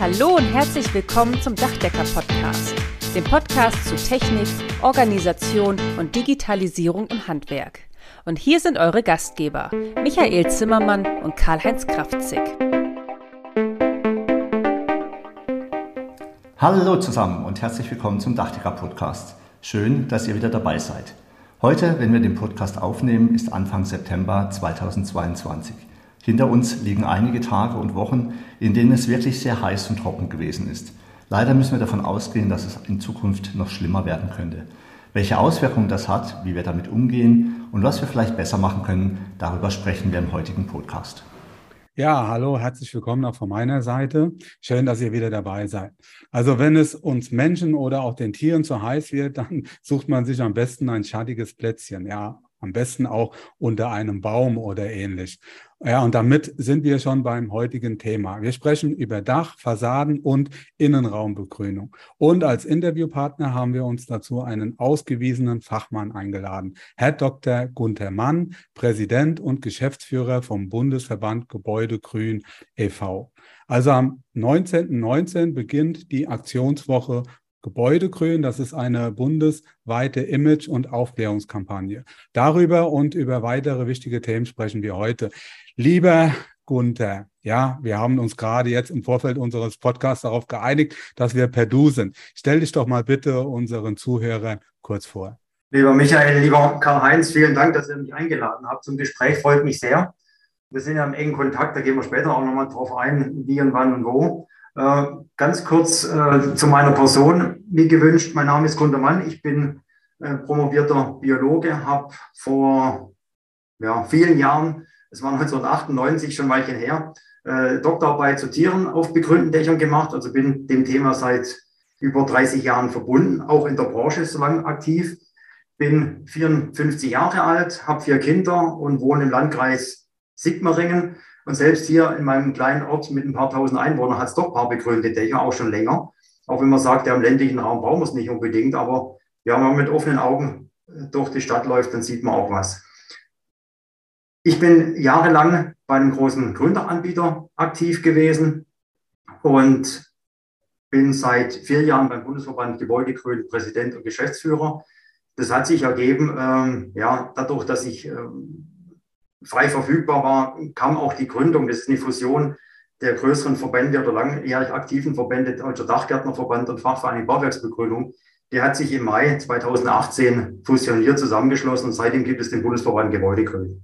Hallo und herzlich willkommen zum Dachdecker-Podcast, dem Podcast zu Technik, Organisation und Digitalisierung im Handwerk. Und hier sind eure Gastgeber, Michael Zimmermann und Karl-Heinz Kraftzig. Hallo zusammen und herzlich willkommen zum Dachdecker-Podcast. Schön, dass ihr wieder dabei seid. Heute, wenn wir den Podcast aufnehmen, ist Anfang September 2022. Hinter uns liegen einige Tage und Wochen, in denen es wirklich sehr heiß und trocken gewesen ist. Leider müssen wir davon ausgehen, dass es in Zukunft noch schlimmer werden könnte. Welche Auswirkungen das hat, wie wir damit umgehen und was wir vielleicht besser machen können, darüber sprechen wir im heutigen Podcast. Ja, hallo, herzlich willkommen auch von meiner Seite. Schön, dass ihr wieder dabei seid. Also wenn es uns Menschen oder auch den Tieren zu heiß wird, dann sucht man sich am besten ein schattiges Plätzchen. Ja, am besten auch unter einem Baum oder ähnlich. Ja, und damit sind wir schon beim heutigen Thema. Wir sprechen über Dach, Fassaden und Innenraumbegrünung. Und als Interviewpartner haben wir uns dazu einen ausgewiesenen Fachmann eingeladen. Herr Dr. Gunther Mann, Präsident und Geschäftsführer vom Bundesverband Gebäude Grün e.V. Also am 19.19. .19. beginnt die Aktionswoche Gebäudegrün. Das ist eine bundesweite Image- und Aufklärungskampagne. Darüber und über weitere wichtige Themen sprechen wir heute. Lieber Gunther, ja, wir haben uns gerade jetzt im Vorfeld unseres Podcasts darauf geeinigt, dass wir per Du sind. Stell dich doch mal bitte unseren Zuhörern kurz vor. Lieber Michael, lieber Karl-Heinz, vielen Dank, dass ihr mich eingeladen habt zum Gespräch. Freut mich sehr. Wir sind ja im engen Kontakt, da gehen wir später auch nochmal drauf ein, wie und wann und wo. Äh, ganz kurz äh, zu meiner Person, wie gewünscht, mein Name ist Gunter Mann, ich bin äh, promovierter Biologe, habe vor ja, vielen Jahren, es war 1998 schon Weilchen her, Doktorarbeit zu Tieren auf begrünten Dächern gemacht, also bin dem Thema seit über 30 Jahren verbunden, auch in der Branche so lange aktiv, bin 54 Jahre alt, habe vier Kinder und wohne im Landkreis Sigmaringen und selbst hier in meinem kleinen Ort mit ein paar tausend Einwohnern hat es doch ein paar begrünte Dächer, auch schon länger. Auch wenn man sagt, ja, im ländlichen Raum brauchen wir es nicht unbedingt, aber ja, wenn man mit offenen Augen durch die Stadt läuft, dann sieht man auch was. Ich bin jahrelang bei einem großen Gründeranbieter aktiv gewesen und bin seit vier Jahren beim Bundesverband Gebäudegrün Präsident und Geschäftsführer. Das hat sich ergeben, ähm, ja, dadurch, dass ich ähm, frei verfügbar war, kam auch die Gründung, das ist eine Fusion der größeren Verbände oder langjährig aktiven Verbände, Deutscher Dachgärtnerverband und Fachvereinigung Bauwerksbegrünung. Die hat sich im Mai 2018 fusioniert, zusammengeschlossen und seitdem gibt es den Bundesverband Gebäudegrün.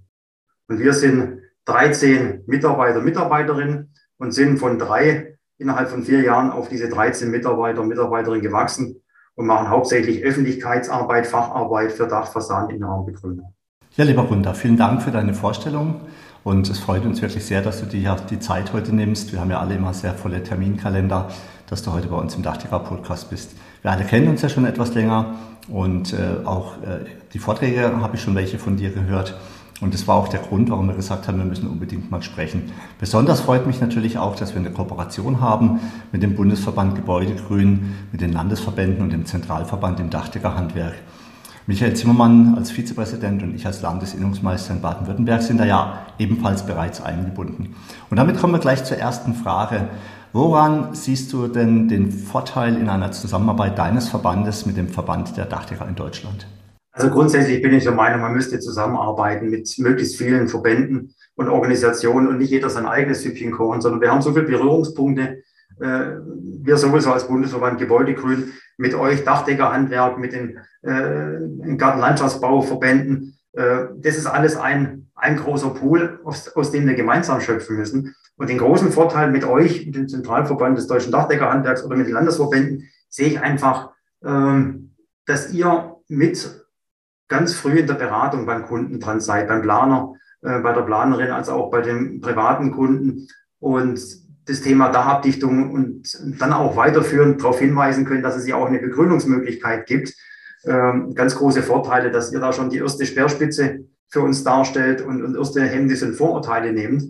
Und wir sind 13 Mitarbeiter, Mitarbeiterinnen und sind von drei innerhalb von vier Jahren auf diese 13 Mitarbeiter, Mitarbeiterinnen gewachsen und machen hauptsächlich Öffentlichkeitsarbeit, Facharbeit für Dachfassaden, Innenraumbegrünung. Ja, lieber Gunther, vielen Dank für deine Vorstellung. Und es freut uns wirklich sehr, dass du dir die Zeit heute nimmst. Wir haben ja alle immer sehr volle Terminkalender, dass du heute bei uns im Dachdecker Podcast bist. Wir alle kennen uns ja schon etwas länger und äh, auch äh, die Vorträge habe ich schon welche von dir gehört. Und das war auch der Grund, warum wir gesagt haben, wir müssen unbedingt mal sprechen. Besonders freut mich natürlich auch, dass wir eine Kooperation haben mit dem Bundesverband Gebäudegrün, mit den Landesverbänden und dem Zentralverband im Dachdeckerhandwerk. Michael Zimmermann als Vizepräsident und ich als Landesinnungsmeister in Baden-Württemberg sind da ja ebenfalls bereits eingebunden. Und damit kommen wir gleich zur ersten Frage. Woran siehst du denn den Vorteil in einer Zusammenarbeit deines Verbandes mit dem Verband der Dachdecker in Deutschland? Also grundsätzlich bin ich der Meinung, man müsste zusammenarbeiten mit möglichst vielen Verbänden und Organisationen und nicht jeder sein eigenes Süppchen kochen, sondern wir haben so viele Berührungspunkte. Äh, wir sowieso als Bundesverband Gebäudegrün mit euch, Dachdeckerhandwerk, mit den äh, Gartenlandschaftsbauverbänden. Äh, das ist alles ein, ein großer Pool, aus, aus dem wir gemeinsam schöpfen müssen. Und den großen Vorteil mit euch, mit dem Zentralverband des Deutschen Dachdeckerhandwerks oder mit den Landesverbänden, sehe ich einfach, ähm, dass ihr mit ganz früh in der Beratung beim Kunden dran seid, beim Planer, äh, bei der Planerin, als auch bei den privaten Kunden. Und das Thema Dachabdichtung und dann auch weiterführend darauf hinweisen können, dass es ja auch eine Begrünungsmöglichkeit gibt. Ähm, ganz große Vorteile, dass ihr da schon die erste Speerspitze für uns darstellt und, und erste Hemmnisse und Vorurteile nehmt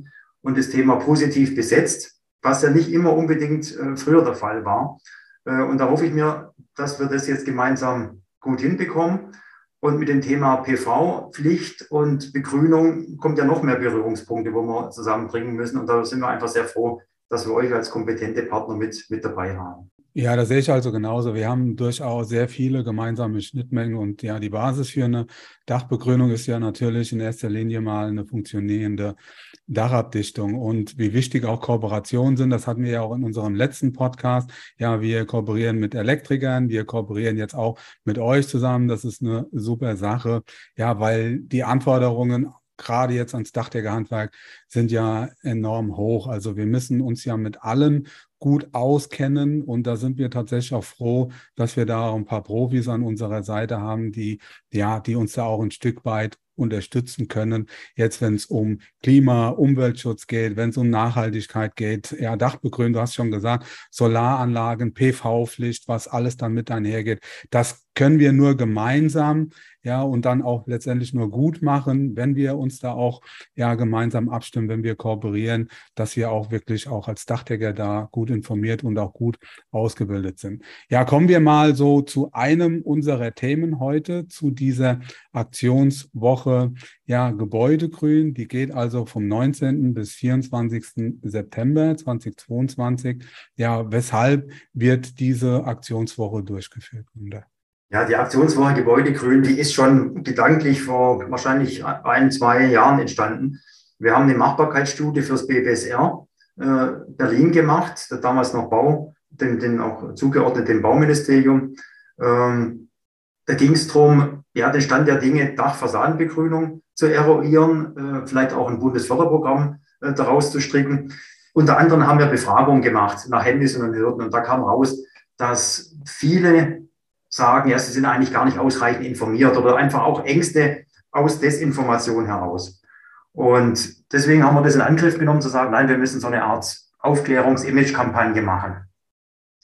und das Thema positiv besetzt, was ja nicht immer unbedingt äh, früher der Fall war. Äh, und da hoffe ich mir, dass wir das jetzt gemeinsam gut hinbekommen. Und mit dem Thema PV-Pflicht und Begrünung kommt ja noch mehr Berührungspunkte, wo wir zusammenbringen müssen. Und da sind wir einfach sehr froh, dass wir euch als kompetente Partner mit, mit dabei haben. Ja, das sehe ich also genauso. Wir haben durchaus sehr viele gemeinsame Schnittmengen und ja, die Basis für eine Dachbegrünung ist ja natürlich in erster Linie mal eine funktionierende Dachabdichtung und wie wichtig auch Kooperationen sind. Das hatten wir ja auch in unserem letzten Podcast. Ja, wir kooperieren mit Elektrikern, wir kooperieren jetzt auch mit euch zusammen. Das ist eine super Sache. Ja, weil die Anforderungen gerade jetzt ans Dachdeckerhandwerk sind ja enorm hoch. Also wir müssen uns ja mit allen gut auskennen. Und da sind wir tatsächlich auch froh, dass wir da ein paar Profis an unserer Seite haben, die, ja, die uns da auch ein Stück weit unterstützen können. Jetzt, wenn es um Klima, Umweltschutz geht, wenn es um Nachhaltigkeit geht, ja, Dachbegrünung, du hast schon gesagt, Solaranlagen, PV-Pflicht, was alles dann mit einhergeht. Das können wir nur gemeinsam ja, und dann auch letztendlich nur gut machen, wenn wir uns da auch ja gemeinsam abstimmen, wenn wir kooperieren, dass wir auch wirklich auch als Dachdecker da gut informiert und auch gut ausgebildet sind. Ja, kommen wir mal so zu einem unserer Themen heute, zu dieser Aktionswoche ja Gebäudegrün. Die geht also vom 19. bis 24. September 2022. Ja, weshalb wird diese Aktionswoche durchgeführt? Ja, die Aktionswoche Gebäudegrün, die ist schon gedanklich vor wahrscheinlich ein, zwei Jahren entstanden. Wir haben eine Machbarkeitsstudie fürs BBSR äh, Berlin gemacht, damals noch Bau, den, den auch zugeordnet dem Bauministerium. Ähm, da ging es darum, ja, den Stand der Dinge Dachfassadenbegrünung zu eruieren, äh, vielleicht auch ein Bundesförderprogramm äh, daraus zu stricken. Unter anderem haben wir Befragungen gemacht nach Hemmnissen und Hürden und da kam raus, dass viele sagen, ja, sie sind eigentlich gar nicht ausreichend informiert oder einfach auch Ängste aus Desinformation heraus. Und deswegen haben wir das in Angriff genommen, zu sagen, nein, wir müssen so eine Art Aufklärungs-Image-Kampagne machen.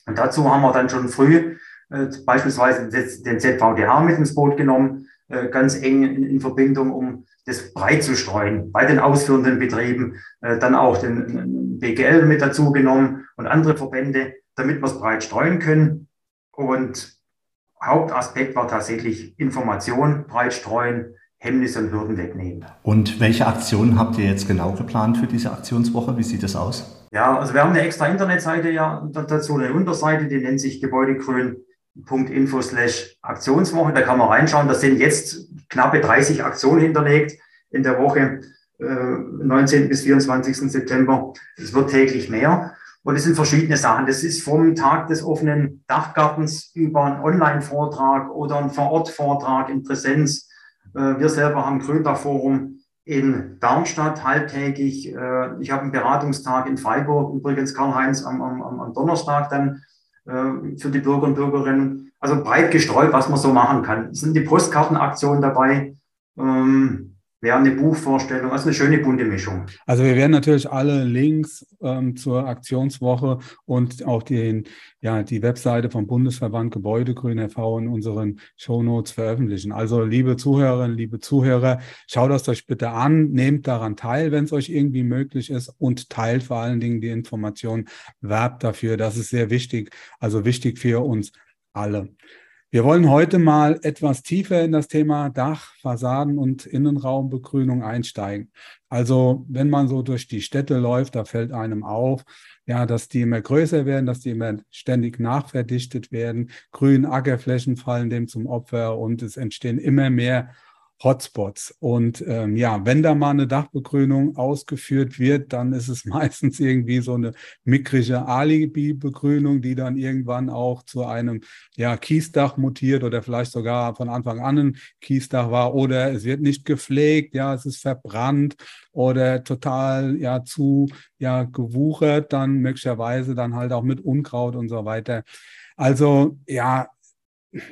Und dazu haben wir dann schon früh äh, beispielsweise den ZVDH mit ins Boot genommen, äh, ganz eng in, in, Verbindung, um das breit zu streuen bei den ausführenden Betrieben, äh, dann auch den BGL mit dazu genommen und andere Verbände, damit wir es breit streuen können. Und Hauptaspekt war tatsächlich Information breit streuen, Hemmnisse und Hürden wegnehmen. Und welche Aktionen habt ihr jetzt genau geplant für diese Aktionswoche? Wie sieht das aus? Ja, also wir haben eine extra Internetseite ja dazu, eine Unterseite, die nennt sich gebäudegrün.info slash Aktionswoche. Da kann man reinschauen. Da sind jetzt knappe 30 Aktionen hinterlegt in der Woche, äh, 19. bis 24. September. Es wird täglich mehr. Und es sind verschiedene Sachen. Das ist vom Tag des offenen Dachgartens über einen Online-Vortrag oder einen Vor-Ort-Vortrag in Präsenz. Äh, wir selber haben Gründachforum in Darmstadt halbtägig. Äh, ich habe einen Beratungstag in Freiburg, übrigens Karl-Heinz am, am, am Donnerstag dann äh, für die Bürger und Bürgerinnen. Also breit gestreut, was man so machen kann. Es sind die Postkartenaktionen dabei. Ähm, wäre eine Buchvorstellung, also eine schöne bunte Mischung. Also wir werden natürlich alle Links ähm, zur Aktionswoche und auch den, ja, die Webseite vom Bundesverband Gebäudegrün e.V. in unseren Shownotes veröffentlichen. Also liebe Zuhörerinnen, liebe Zuhörer, schaut das euch bitte an, nehmt daran teil, wenn es euch irgendwie möglich ist und teilt vor allen Dingen die Informationen, werbt dafür, das ist sehr wichtig, also wichtig für uns alle. Wir wollen heute mal etwas tiefer in das Thema Dach, Fassaden und Innenraumbegrünung einsteigen. Also wenn man so durch die Städte läuft, da fällt einem auf, ja, dass die immer größer werden, dass die immer ständig nachverdichtet werden. Grün Ackerflächen fallen dem zum Opfer und es entstehen immer mehr Hotspots. Und ähm, ja, wenn da mal eine Dachbegrünung ausgeführt wird, dann ist es meistens irgendwie so eine mickrige Alibi-Begrünung, die dann irgendwann auch zu einem ja, Kiesdach mutiert oder vielleicht sogar von Anfang an ein Kiesdach war oder es wird nicht gepflegt, ja, es ist verbrannt oder total ja zu ja gewuchert, dann möglicherweise dann halt auch mit Unkraut und so weiter. Also ja,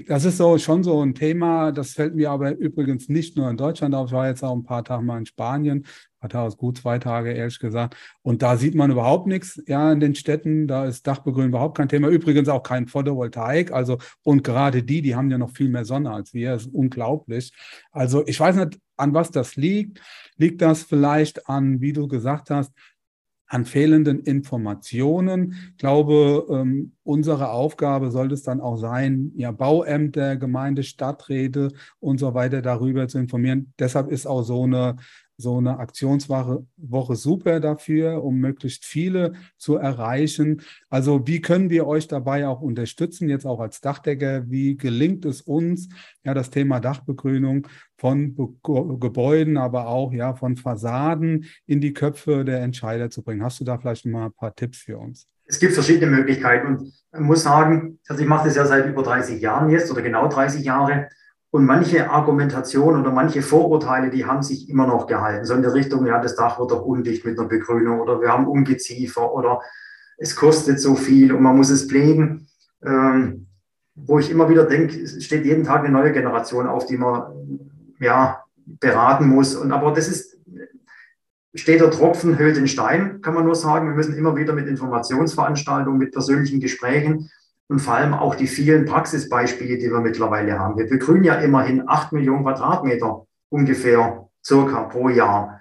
das ist so schon so ein Thema. Das fällt mir aber übrigens nicht nur in Deutschland auf. Ich war jetzt auch ein paar Tage mal in Spanien, ein paar Tage, gut zwei Tage ehrlich gesagt. Und da sieht man überhaupt nichts. Ja, in den Städten, da ist Dachbegrünung überhaupt kein Thema. Übrigens auch kein Photovoltaik. Also, und gerade die, die haben ja noch viel mehr Sonne als wir. Das ist unglaublich. Also, ich weiß nicht, an was das liegt. Liegt das vielleicht an, wie du gesagt hast, an fehlenden Informationen. Ich glaube, ähm, unsere Aufgabe sollte es dann auch sein, ja, Bauämter, Gemeinde, Stadträte und so weiter darüber zu informieren. Deshalb ist auch so eine so eine Aktionswoche Woche super dafür, um möglichst viele zu erreichen. Also wie können wir euch dabei auch unterstützen, jetzt auch als Dachdecker? Wie gelingt es uns, ja, das Thema Dachbegrünung von Be Gebäuden, aber auch ja von Fassaden in die Köpfe der Entscheider zu bringen? Hast du da vielleicht mal ein paar Tipps für uns? Es gibt verschiedene Möglichkeiten und man muss sagen, also ich mache das ja seit über 30 Jahren jetzt oder genau 30 Jahre und manche Argumentation oder manche Vorurteile, die haben sich immer noch gehalten. So in der Richtung, ja, das Dach wird doch undicht mit einer Begrünung oder wir haben Ungeziefer oder es kostet so viel und man muss es pflegen. Ähm, wo ich immer wieder denke, es steht jeden Tag eine neue Generation auf, die man ja, beraten muss. Und aber das ist, steht der Tropfen, hüllt den Stein, kann man nur sagen. Wir müssen immer wieder mit Informationsveranstaltungen, mit persönlichen Gesprächen und vor allem auch die vielen Praxisbeispiele, die wir mittlerweile haben. Wir begrünen ja immerhin acht Millionen Quadratmeter ungefähr, circa pro Jahr.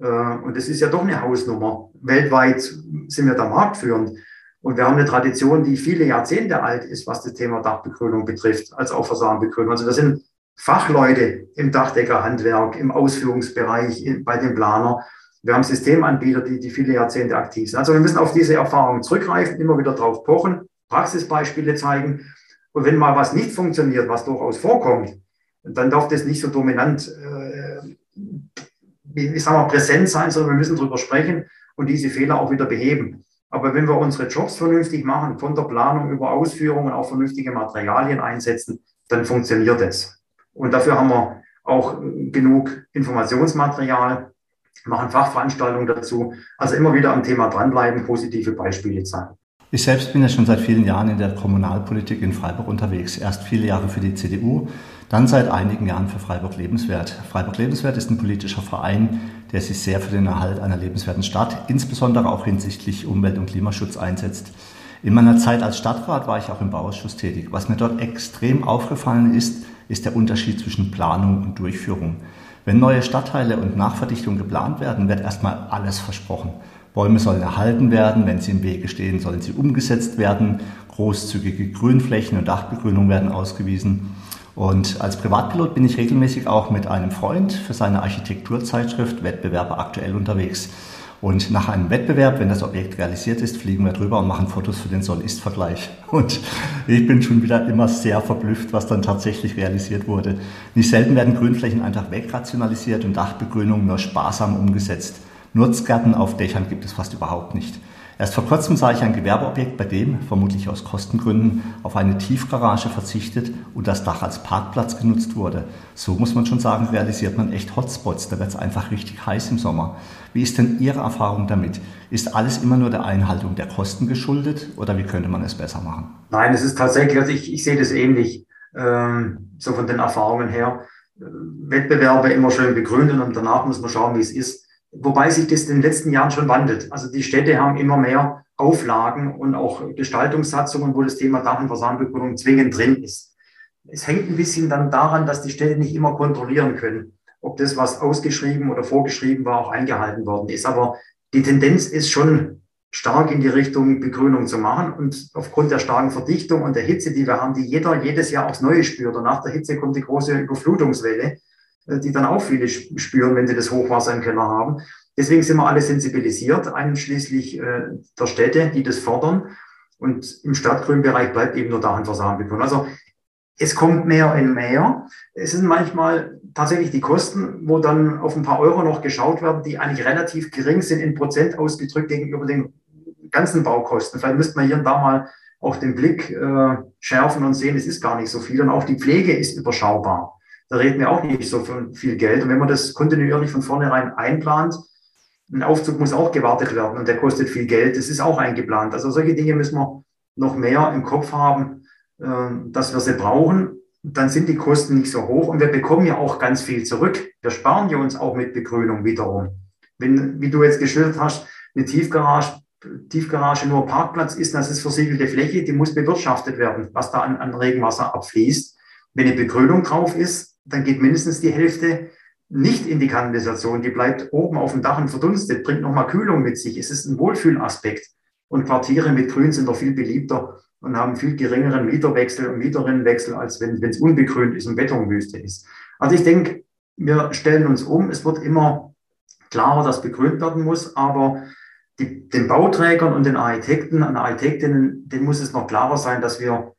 Äh, und das ist ja doch eine Hausnummer. Weltweit sind wir da marktführend. Und wir haben eine Tradition, die viele Jahrzehnte alt ist, was das Thema Dachbegrünung betrifft, als auch Fassadenbegrünung. Also wir sind Fachleute im Dachdeckerhandwerk, im Ausführungsbereich, bei den Planer. Wir haben Systemanbieter, die, die viele Jahrzehnte aktiv sind. Also wir müssen auf diese Erfahrungen zurückgreifen, immer wieder drauf pochen Praxisbeispiele zeigen. Und wenn mal was nicht funktioniert, was durchaus vorkommt, dann darf das nicht so dominant, äh, ich sage mal, präsent sein, sondern wir müssen darüber sprechen und diese Fehler auch wieder beheben. Aber wenn wir unsere Jobs vernünftig machen, von der Planung über Ausführung und auch vernünftige Materialien einsetzen, dann funktioniert es. Und dafür haben wir auch genug Informationsmaterial, machen Fachveranstaltungen dazu. Also immer wieder am Thema dranbleiben, positive Beispiele zeigen. Ich selbst bin ja schon seit vielen Jahren in der Kommunalpolitik in Freiburg unterwegs. Erst viele Jahre für die CDU, dann seit einigen Jahren für Freiburg Lebenswert. Freiburg Lebenswert ist ein politischer Verein, der sich sehr für den Erhalt einer lebenswerten Stadt, insbesondere auch hinsichtlich Umwelt- und Klimaschutz einsetzt. In meiner Zeit als Stadtrat war ich auch im Bauausschuss tätig. Was mir dort extrem aufgefallen ist, ist der Unterschied zwischen Planung und Durchführung. Wenn neue Stadtteile und Nachverdichtung geplant werden, wird erstmal alles versprochen. Bäume sollen erhalten werden, wenn sie im Wege stehen, sollen sie umgesetzt werden. Großzügige Grünflächen und Dachbegrünung werden ausgewiesen. Und als Privatpilot bin ich regelmäßig auch mit einem Freund für seine Architekturzeitschrift Wettbewerbe aktuell unterwegs. Und nach einem Wettbewerb, wenn das Objekt realisiert ist, fliegen wir drüber und machen Fotos für den Soll-Ist-Vergleich. Und ich bin schon wieder immer sehr verblüfft, was dann tatsächlich realisiert wurde. Nicht selten werden Grünflächen einfach wegrationalisiert und Dachbegrünung nur sparsam umgesetzt. Nutzgärten auf Dächern gibt es fast überhaupt nicht. Erst vor kurzem sah ich ein Gewerbeobjekt, bei dem, vermutlich aus Kostengründen, auf eine Tiefgarage verzichtet und das Dach als Parkplatz genutzt wurde. So muss man schon sagen, realisiert man echt Hotspots. Da wird es einfach richtig heiß im Sommer. Wie ist denn Ihre Erfahrung damit? Ist alles immer nur der Einhaltung der Kosten geschuldet oder wie könnte man es besser machen? Nein, es ist tatsächlich, also ich, ich sehe das ähnlich, ähm, so von den Erfahrungen her. Wettbewerbe immer schön begründen und danach muss man schauen, wie es ist wobei sich das in den letzten Jahren schon wandelt. Also die Städte haben immer mehr Auflagen und auch Gestaltungssatzungen, wo das Thema Dach- und Fassadenbegrünung zwingend drin ist. Es hängt ein bisschen dann daran, dass die Städte nicht immer kontrollieren können, ob das, was ausgeschrieben oder vorgeschrieben war, auch eingehalten worden ist. Aber die Tendenz ist schon stark in die Richtung Begrünung zu machen. Und aufgrund der starken Verdichtung und der Hitze, die wir haben, die jeder jedes Jahr aufs Neue spürt. Und nach der Hitze kommt die große Überflutungswelle die dann auch viele spüren, wenn sie das Hochwasser im Keller haben. Deswegen sind wir alle sensibilisiert, einschließlich äh, der Städte, die das fordern. Und im Stadtgrünbereich bleibt eben nur und Fassadenbeton. Also es kommt mehr und mehr. Es sind manchmal tatsächlich die Kosten, wo dann auf ein paar Euro noch geschaut werden, die eigentlich relativ gering sind in Prozent ausgedrückt gegenüber den ganzen Baukosten. Vielleicht müsste man hier und da mal auch den Blick äh, schärfen und sehen, es ist gar nicht so viel. Und auch die Pflege ist überschaubar. Da reden wir auch nicht so von viel Geld. Und wenn man das kontinuierlich von vornherein einplant, ein Aufzug muss auch gewartet werden und der kostet viel Geld. Das ist auch eingeplant. Also solche Dinge müssen wir noch mehr im Kopf haben, ähm, dass wir sie brauchen. Dann sind die Kosten nicht so hoch und wir bekommen ja auch ganz viel zurück. Wir sparen ja uns auch mit Begrünung wiederum. Wenn, wie du jetzt geschildert hast, eine Tiefgarage, Tiefgarage nur Parkplatz ist, das ist versiegelte Fläche, die muss bewirtschaftet werden, was da an, an Regenwasser abfließt. Wenn eine Begrünung drauf ist, dann geht mindestens die Hälfte nicht in die Kanalisation, die bleibt oben auf dem Dach und verdunstet, bringt nochmal Kühlung mit sich. Es ist ein Wohlfühlaspekt. Und Quartiere mit Grün sind doch viel beliebter und haben viel geringeren Mieterwechsel und Mieterinnenwechsel, als wenn es unbegrünt ist und Betonwüste ist. Also ich denke, wir stellen uns um. Es wird immer klarer, dass begrünt werden muss, aber die, den Bauträgern und den Architekten und Architektinnen, denen muss es noch klarer sein, dass wir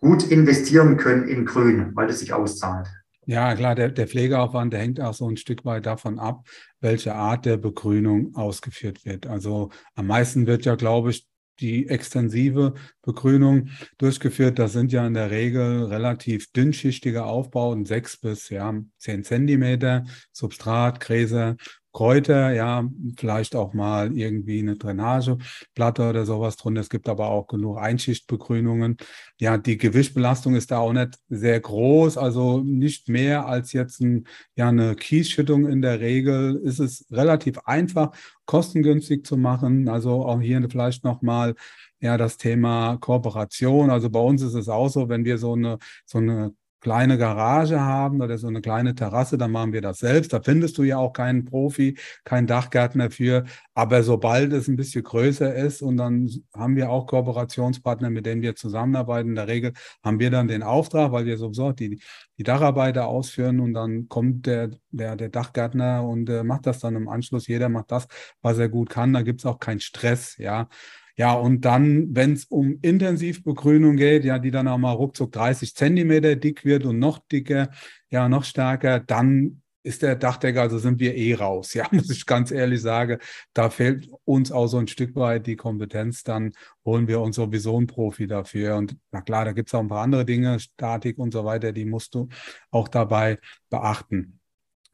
gut investieren können in Grün, weil es sich auszahlt. Ja, klar, der, der Pflegeaufwand, der hängt auch so ein Stück weit davon ab, welche Art der Begrünung ausgeführt wird. Also am meisten wird ja, glaube ich, die extensive Begrünung durchgeführt. Das sind ja in der Regel relativ dünnschichtige Aufbauten, sechs bis ja, zehn Zentimeter, Substrat, Gräser Kräuter, ja, vielleicht auch mal irgendwie eine Drainageplatte oder sowas drunter. Es gibt aber auch genug Einschichtbegrünungen. Ja, die Gewichtbelastung ist da auch nicht sehr groß, also nicht mehr als jetzt ein, ja, eine Kiesschüttung in der Regel. Ist es relativ einfach, kostengünstig zu machen. Also auch hier vielleicht nochmal ja, das Thema Kooperation. Also bei uns ist es auch so, wenn wir so eine, so eine kleine Garage haben oder so eine kleine Terrasse, dann machen wir das selbst. Da findest du ja auch keinen Profi, keinen Dachgärtner für. Aber sobald es ein bisschen größer ist und dann haben wir auch Kooperationspartner, mit denen wir zusammenarbeiten, in der Regel haben wir dann den Auftrag, weil wir sowieso die, die Dacharbeiter ausführen und dann kommt der, der, der Dachgärtner und äh, macht das dann im Anschluss. Jeder macht das, was er gut kann. Da gibt es auch keinen Stress, ja. Ja, und dann, wenn es um Intensivbegrünung geht, ja, die dann auch mal ruckzuck 30 Zentimeter dick wird und noch dicker, ja, noch stärker, dann ist der Dachdecker, also sind wir eh raus. Ja, muss ich ganz ehrlich sagen. Da fehlt uns auch so ein Stück weit die Kompetenz. Dann holen wir uns sowieso einen Profi dafür. Und na klar, da gibt es auch ein paar andere Dinge, Statik und so weiter, die musst du auch dabei beachten.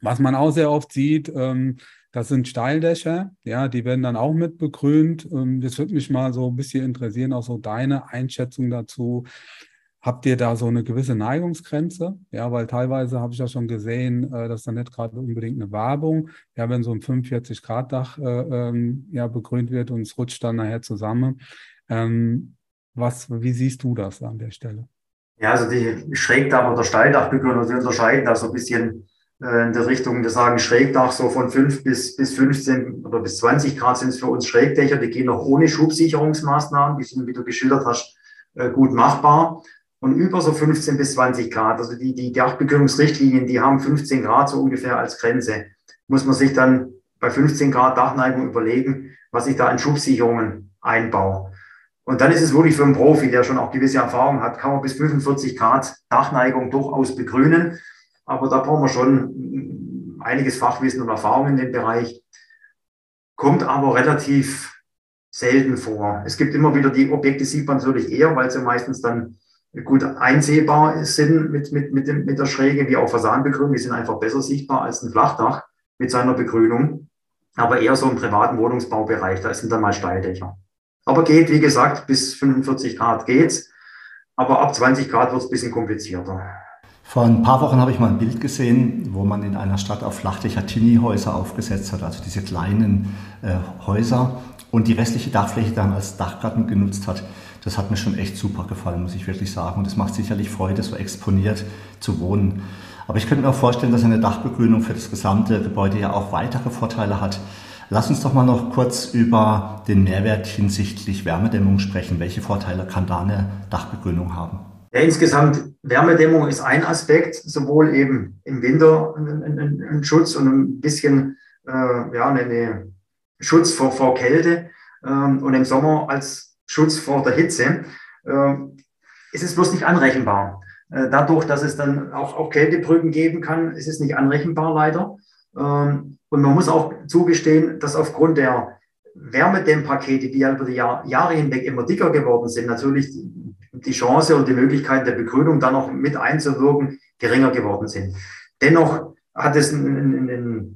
Was man auch sehr oft sieht, ähm, das sind Steildächer, ja, die werden dann auch mit begrünt. Ähm, das würde mich mal so ein bisschen interessieren, auch so deine Einschätzung dazu. Habt ihr da so eine gewisse Neigungsgrenze? Ja, weil teilweise habe ich ja schon gesehen, äh, dass da nicht gerade unbedingt eine Werbung, ja, wenn so ein 45-Grad-Dach äh, ähm, ja, begrünt wird und es rutscht dann nachher zusammen. Ähm, was, wie siehst du das an der Stelle? Ja, also die Schrägdach- oder Steildachbegrünung, sie unterscheiden da so ein bisschen äh, in der Richtung, wir sagen Schrägdach so von 5 bis, bis 15 oder bis 20 Grad sind es für uns Schrägdächer, die gehen noch ohne Schubsicherungsmaßnahmen, die sind, wie du geschildert hast, äh, gut machbar. Und über so 15 bis 20 Grad, also die, die Dachbegrünungsrichtlinien, die haben 15 Grad so ungefähr als Grenze. Muss man sich dann bei 15 Grad Dachneigung überlegen, was ich da an Schubsicherungen einbaue. Und dann ist es wirklich für einen Profi, der schon auch gewisse Erfahrung hat, kann man bis 45 Grad Dachneigung durchaus begrünen. Aber da brauchen wir schon einiges Fachwissen und Erfahrung in dem Bereich. Kommt aber relativ selten vor. Es gibt immer wieder die Objekte, sieht man natürlich eher, weil sie meistens dann gut einsehbar sind mit, mit, mit, dem, mit der Schräge, wie auch Fasanbegrünung. Die sind einfach besser sichtbar als ein Flachdach mit seiner Begrünung. Aber eher so im privaten Wohnungsbaubereich, da sind dann mal Steildächer. Aber geht, wie gesagt, bis 45 Grad geht's. Aber ab 20 Grad wird es ein bisschen komplizierter. Vor ein paar Wochen habe ich mal ein Bild gesehen, wo man in einer Stadt auf Flachdächer Tini-Häuser aufgesetzt hat, also diese kleinen äh, Häuser und die restliche Dachfläche dann als Dachgarten genutzt hat. Das hat mir schon echt super gefallen, muss ich wirklich sagen. Und es macht sicherlich Freude, so exponiert zu wohnen. Aber ich könnte mir auch vorstellen, dass eine Dachbegrünung für das gesamte Gebäude ja auch weitere Vorteile hat. Lass uns doch mal noch kurz über den Mehrwert hinsichtlich Wärmedämmung sprechen. Welche Vorteile kann da eine Dachbegrünung haben? Ja, insgesamt Wärmedämmung ist ein Aspekt, sowohl eben im Winter ein, Schutz und ein bisschen äh, ja, eine Schutz vor, vor Kälte ähm, und im Sommer als Schutz vor der Hitze. Äh, ist es bloß nicht anrechenbar. Äh, dadurch, dass es dann auch, auch Kältebrücken geben kann, ist es nicht anrechenbar leider. Ähm, und man muss auch zugestehen, dass aufgrund der Wärmedämmpakete, die ja über die Jahr, Jahre hinweg immer dicker geworden sind, natürlich die Chance und die Möglichkeit der Begrünung dann noch mit einzuwirken geringer geworden sind. Dennoch hat es eine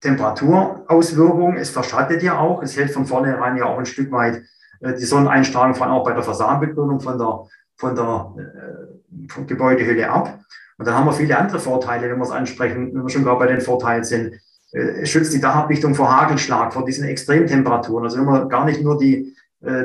Temperaturauswirkung. Es verschattet ja auch. Es hält von vornherein ja auch ein Stück weit äh, die Sonneneinstrahlung von auch bei der Fasanbegrünung von der, von der äh, Gebäudehülle ab. Und dann haben wir viele andere Vorteile, wenn wir es ansprechen, wenn wir schon gar bei den Vorteilen sind. Äh, es schützt die Dachablichtung vor Hagelschlag, vor diesen Extremtemperaturen. Also wenn man gar nicht nur die äh,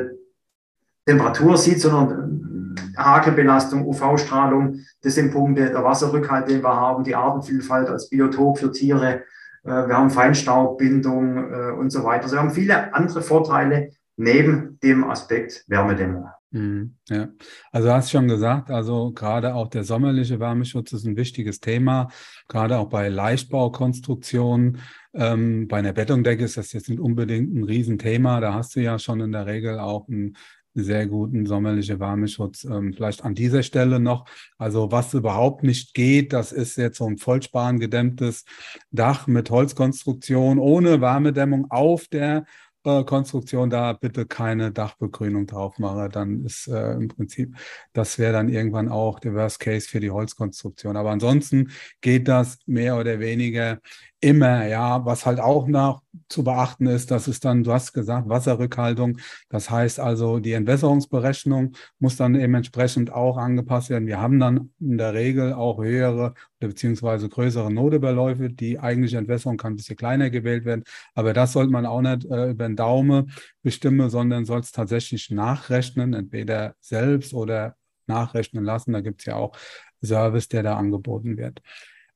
Temperatur sieht, sondern Hagelbelastung, UV-Strahlung, das sind Punkte, der Wasserrückhalt, den wir haben, die Artenvielfalt als Biotop für Tiere, äh, wir haben Feinstaubbindung äh, und so weiter. Also wir haben viele andere Vorteile neben dem Aspekt Wärmedämmung. Mhm, ja, also hast schon gesagt, also gerade auch der sommerliche Wärmeschutz ist ein wichtiges Thema, gerade auch bei Leichtbaukonstruktionen Ähm, bei einer Bettungdecke ist das jetzt nicht unbedingt ein Riesenthema. Da hast du ja schon in der Regel auch einen sehr guten sommerliche Wärmeschutz. Ähm, vielleicht an dieser Stelle noch. Also was überhaupt nicht geht, das ist jetzt so ein vollspan gedämmtes Dach mit Holzkonstruktion ohne Wärmedämmung auf der äh, Konstruktion da bitte keine Dachbegrünung drauf mache, dann ist äh, im Prinzip, das wäre dann irgendwann auch der Worst Case für die Holzkonstruktion. Aber ansonsten geht das mehr oder weniger immer, ja. Was halt auch noch zu beachten ist, das ist dann, du hast gesagt, Wasserrückhaltung. Das heißt also, die Entwässerungsberechnung muss dann eben entsprechend auch angepasst werden. Wir haben dann in der Regel auch höhere beziehungsweise größere Nodebeläufe. Die eigentliche Entwässerung kann ein bisschen kleiner gewählt werden. Aber das sollte man auch nicht äh, über den Daumen bestimmen, sondern soll es tatsächlich nachrechnen, entweder selbst oder nachrechnen lassen. Da gibt es ja auch Service, der da angeboten wird.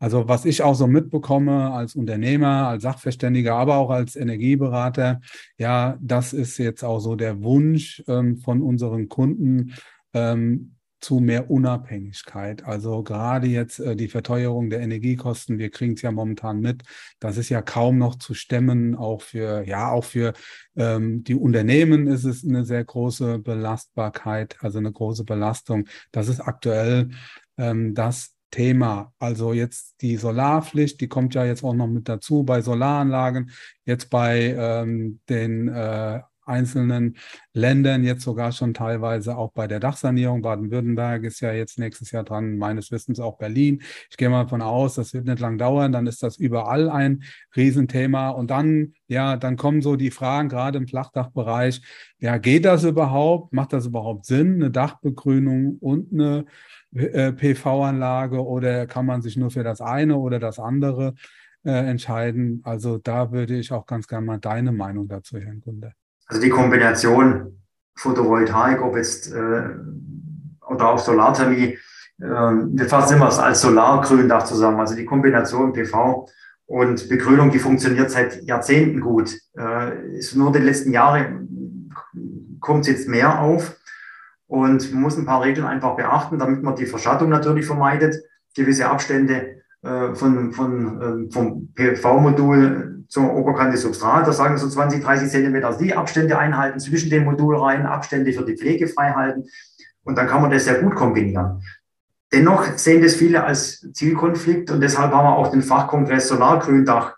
Also was ich auch so mitbekomme als Unternehmer, als Sachverständiger, aber auch als Energieberater, ja, das ist jetzt auch so der Wunsch ähm, von unseren Kunden ähm, zu mehr Unabhängigkeit. Also gerade jetzt äh, die Verteuerung der Energiekosten, wir kriegen es ja momentan mit, das ist ja kaum noch zu stemmen, auch für, ja, auch für ähm, die Unternehmen ist es eine sehr große Belastbarkeit, also eine große Belastung. Das ist aktuell ähm, das Thema. Also jetzt die Solarpflicht, die kommt ja jetzt auch noch mit dazu bei Solaranlagen, jetzt bei ähm, den äh, einzelnen Ländern, jetzt sogar schon teilweise auch bei der Dachsanierung. Baden-Württemberg ist ja jetzt nächstes Jahr dran, meines Wissens auch Berlin. Ich gehe mal davon aus, das wird nicht lang dauern, dann ist das überall ein Riesenthema. Und dann, ja, dann kommen so die Fragen, gerade im Flachdachbereich, ja, geht das überhaupt? Macht das überhaupt Sinn, eine Dachbegrünung und eine PV-Anlage oder kann man sich nur für das eine oder das andere äh, entscheiden? Also da würde ich auch ganz gerne mal deine Meinung dazu hören, Gunde. Also die Kombination Photovoltaik, ob jetzt äh, oder auch Solarthermie, äh, wir fassen immer als Solargründach zusammen. Also die Kombination PV und Begrünung, die funktioniert seit Jahrzehnten gut. Äh, ist nur die letzten Jahre kommt es jetzt mehr auf. Und man muss ein paar Regeln einfach beachten, damit man die Verschattung natürlich vermeidet. Gewisse Abstände äh, von, von, äh, vom PV-Modul zur Oberkante Substrat, da sagen wir so 20, 30 Zentimeter, die Abstände einhalten zwischen den Modulreihen, Abstände für die Pflege frei halten. Und dann kann man das sehr gut kombinieren. Dennoch sehen das viele als Zielkonflikt und deshalb haben wir auch den Fachkongress Solargründach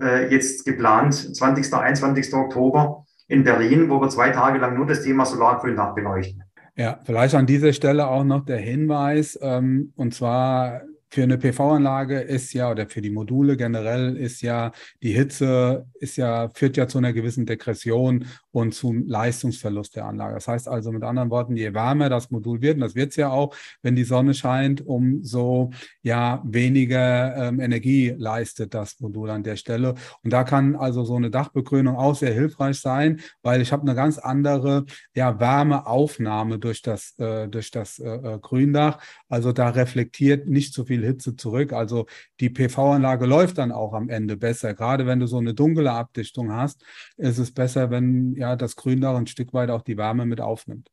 äh, jetzt geplant, 20. 21. Oktober in Berlin, wo wir zwei Tage lang nur das Thema Solargründach beleuchten. Ja, vielleicht an dieser Stelle auch noch der Hinweis, ähm, und zwar für eine PV-Anlage ist ja, oder für die Module generell ist ja, die Hitze ist ja, führt ja zu einer gewissen Degression und zum Leistungsverlust der Anlage. Das heißt also mit anderen Worten, je wärmer das Modul wird, und das wird es ja auch, wenn die Sonne scheint, umso ja weniger ähm, Energie leistet das Modul an der Stelle. Und da kann also so eine Dachbegrünung auch sehr hilfreich sein, weil ich habe eine ganz andere ja, Wärmeaufnahme durch das, äh, durch das äh, äh Gründach. Also da reflektiert nicht so viel viel Hitze zurück. Also die PV-Anlage läuft dann auch am Ende besser. Gerade wenn du so eine dunkle Abdichtung hast, ist es besser, wenn ja das Gründach ein Stück weit auch die Wärme mit aufnimmt.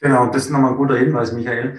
Genau, das ist nochmal ein guter Hinweis, Michael.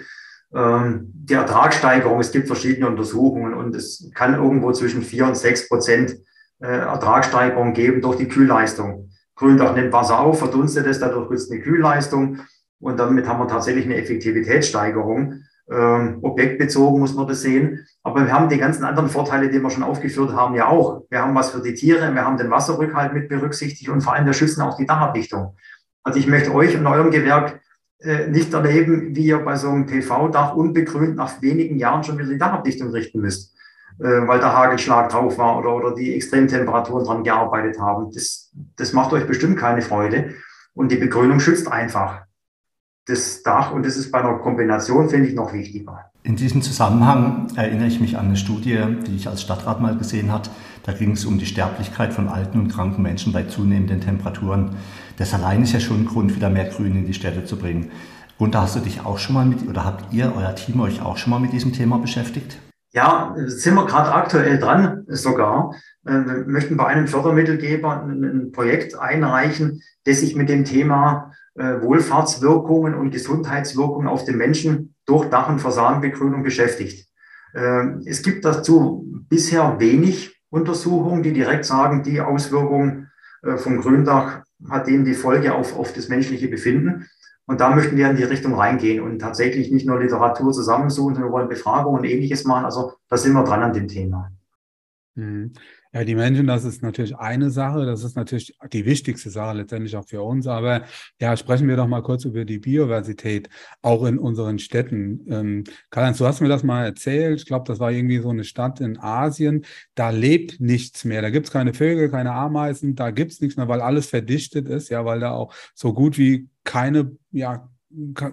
Ähm, die Ertragssteigerung, es gibt verschiedene Untersuchungen und es kann irgendwo zwischen 4 und 6 Prozent äh, Ertragssteigerung geben durch die Kühlleistung. Gründach nimmt Wasser auf, verdunstet es, dadurch gibt es eine Kühlleistung und damit haben wir tatsächlich eine Effektivitätssteigerung ähm, objektbezogen muss man das sehen. Aber wir haben die ganzen anderen Vorteile, die wir schon aufgeführt haben, ja auch. Wir haben was für die Tiere, wir haben den Wasserrückhalt mit berücksichtigt und vor allem wir schützen auch die Dachabdichtung. Also ich möchte euch und eurem Gewerk äh, nicht erleben, wie ihr bei so einem PV-Dach unbegrünt nach wenigen Jahren schon wieder die Dachabdichtung richten müsst, äh, weil der Hagelschlag drauf war oder, oder die Extremtemperaturen dran gearbeitet haben. Das, das macht euch bestimmt keine Freude. Und die Begrünung schützt einfach das Dach und das ist bei einer Kombination, finde ich, noch wichtiger. In diesem Zusammenhang erinnere ich mich an eine Studie, die ich als Stadtrat mal gesehen habe. Da ging es um die Sterblichkeit von alten und kranken Menschen bei zunehmenden Temperaturen. Das allein ist ja schon ein Grund, wieder mehr Grün in die Städte zu bringen. Und da hast du dich auch schon mal mit, oder habt ihr, euer Team euch auch schon mal mit diesem Thema beschäftigt? Ja, sind wir gerade aktuell dran sogar. Äh, wir möchten bei einem Fördermittelgeber ein Projekt einreichen, das sich mit dem Thema äh, Wohlfahrtswirkungen und Gesundheitswirkungen auf den Menschen durch Dach- und Fassadenbegrünung beschäftigt. Ähm, es gibt dazu bisher wenig Untersuchungen, die direkt sagen, die Auswirkung äh, vom Gründach hat dem die Folge auf, auf das menschliche Befinden. Und da möchten wir in die Richtung reingehen und tatsächlich nicht nur Literatur zusammensuchen, sondern wir wollen Befragungen und ähnliches machen. Also da sind wir dran an dem Thema. Mhm. Ja, die Menschen, das ist natürlich eine Sache, das ist natürlich die wichtigste Sache letztendlich auch für uns. Aber ja, sprechen wir doch mal kurz über die Biodiversität, auch in unseren Städten. Ähm, Karl-Heinz, du hast mir das mal erzählt. Ich glaube, das war irgendwie so eine Stadt in Asien. Da lebt nichts mehr. Da gibt es keine Vögel, keine Ameisen, da gibt es nichts mehr, weil alles verdichtet ist, ja, weil da auch so gut wie keine, ja,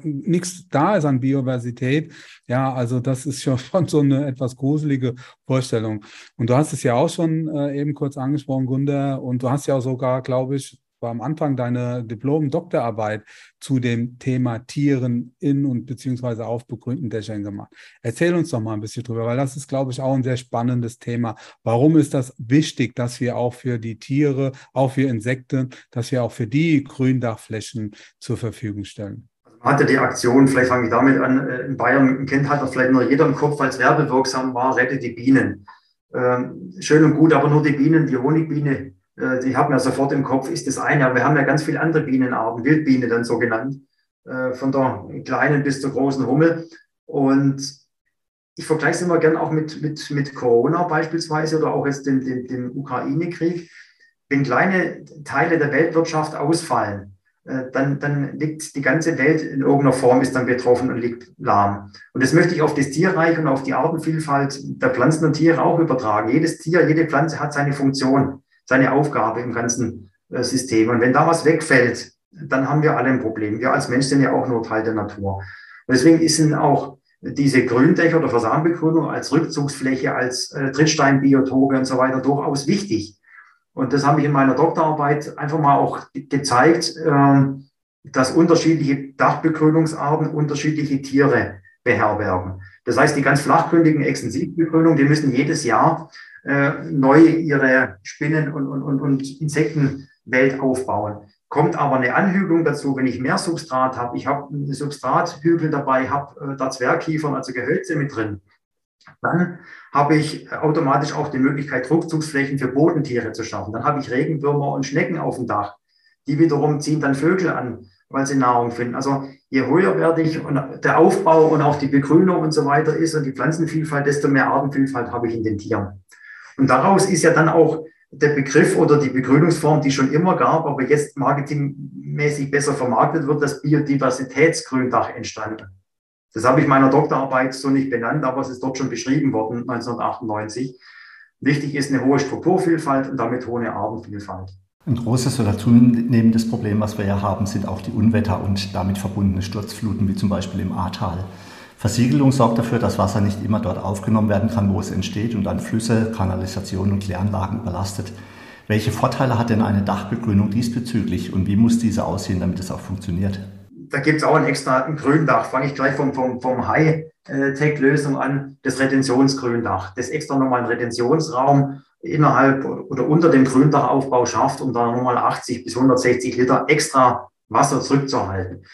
nichts da ist an Biodiversität. Ja, also das ist schon so eine etwas gruselige Vorstellung. Und du hast es ja auch schon äh, eben kurz angesprochen, Gunda, und du hast ja auch sogar, glaube ich, war am Anfang deine Diplom-Doktorarbeit zu dem Thema Tieren in und beziehungsweise auf begrünten Dächern gemacht. Erzähl uns doch mal ein bisschen drüber, weil das ist, glaube ich, auch ein sehr spannendes Thema. Warum ist das wichtig, dass wir auch für die Tiere, auch für Insekten, dass wir auch für die Gründachflächen zur Verfügung stellen? Hatte die Aktion, vielleicht fange ich damit an, äh, in Bayern kennt hat das vielleicht nur jeder im Kopf, als werbewirksam war, rette die Bienen. Ähm, schön und gut, aber nur die Bienen, die Honigbiene, äh, die haben ja sofort im Kopf, ist das eine. Aber wir haben ja ganz viele andere Bienenarten, Wildbiene dann so genannt, äh, von der kleinen bis zur großen Hummel. Und ich vergleiche es immer gern auch mit, mit, mit Corona beispielsweise oder auch jetzt dem, dem, dem Ukraine-Krieg. Wenn kleine Teile der Weltwirtschaft ausfallen, dann, dann liegt die ganze Welt in irgendeiner Form, ist dann betroffen und liegt lahm. Und das möchte ich auf das Tierreich und auf die Artenvielfalt der Pflanzen und Tiere auch übertragen. Jedes Tier, jede Pflanze hat seine Funktion, seine Aufgabe im ganzen äh, System. Und wenn da was wegfällt, dann haben wir alle ein Problem. Wir als Mensch sind ja auch nur Teil der Natur. Und deswegen sind auch diese Gründächer oder Fasanbegrünung als Rückzugsfläche, als äh, Trittsteinbiotope und so weiter durchaus wichtig. Und das habe ich in meiner Doktorarbeit einfach mal auch gezeigt, ähm, dass unterschiedliche Dachbegrünungsarten unterschiedliche Tiere beherbergen. Das heißt, die ganz flachgründigen Extensivbegrünungen, die müssen jedes Jahr äh, neu ihre Spinnen- und, und, und Insektenwelt aufbauen. Kommt aber eine Anhügelung dazu, wenn ich mehr Substrat habe, ich habe eine Substrathügel dabei, habe äh, da Zwergkiefern, also Gehölze mit drin, dann habe ich automatisch auch die Möglichkeit, Rückzugsflächen für Bodentiere zu schaffen. Dann habe ich Regenwürmer und Schnecken auf dem Dach. Die wiederum ziehen dann Vögel an, weil sie Nahrung finden. Also je höherwertig und der Aufbau und auch die Begrünung und so weiter ist und die Pflanzenvielfalt, desto mehr Artenvielfalt habe ich in den Tieren. Und daraus ist ja dann auch der Begriff oder die Begrünungsform, die schon immer gab, aber jetzt marketingmäßig besser vermarktet wird, das Biodiversitätsgründach entstanden. Das habe ich meiner Doktorarbeit so nicht benannt, aber es ist dort schon beschrieben worden, 1998. Wichtig ist eine hohe Strukturvielfalt und damit hohe Artenvielfalt. Ein großes oder zunehmendes Problem, was wir ja haben, sind auch die Unwetter und damit verbundene Sturzfluten, wie zum Beispiel im Ahrtal. Versiegelung sorgt dafür, dass Wasser nicht immer dort aufgenommen werden kann, wo es entsteht und dann Flüsse, Kanalisationen und Kläranlagen überlastet. Welche Vorteile hat denn eine Dachbegrünung diesbezüglich und wie muss diese aussehen, damit es auch funktioniert? Da gibt es auch ein extra ein Gründach. Fange ich gleich vom, vom, vom High-Tech-Lösung an, das Retentionsgründach. Das extra nochmal einen Retentionsraum innerhalb oder unter dem Gründachaufbau schafft, um da nochmal 80 bis 160 Liter extra Wasser zurückzuhalten.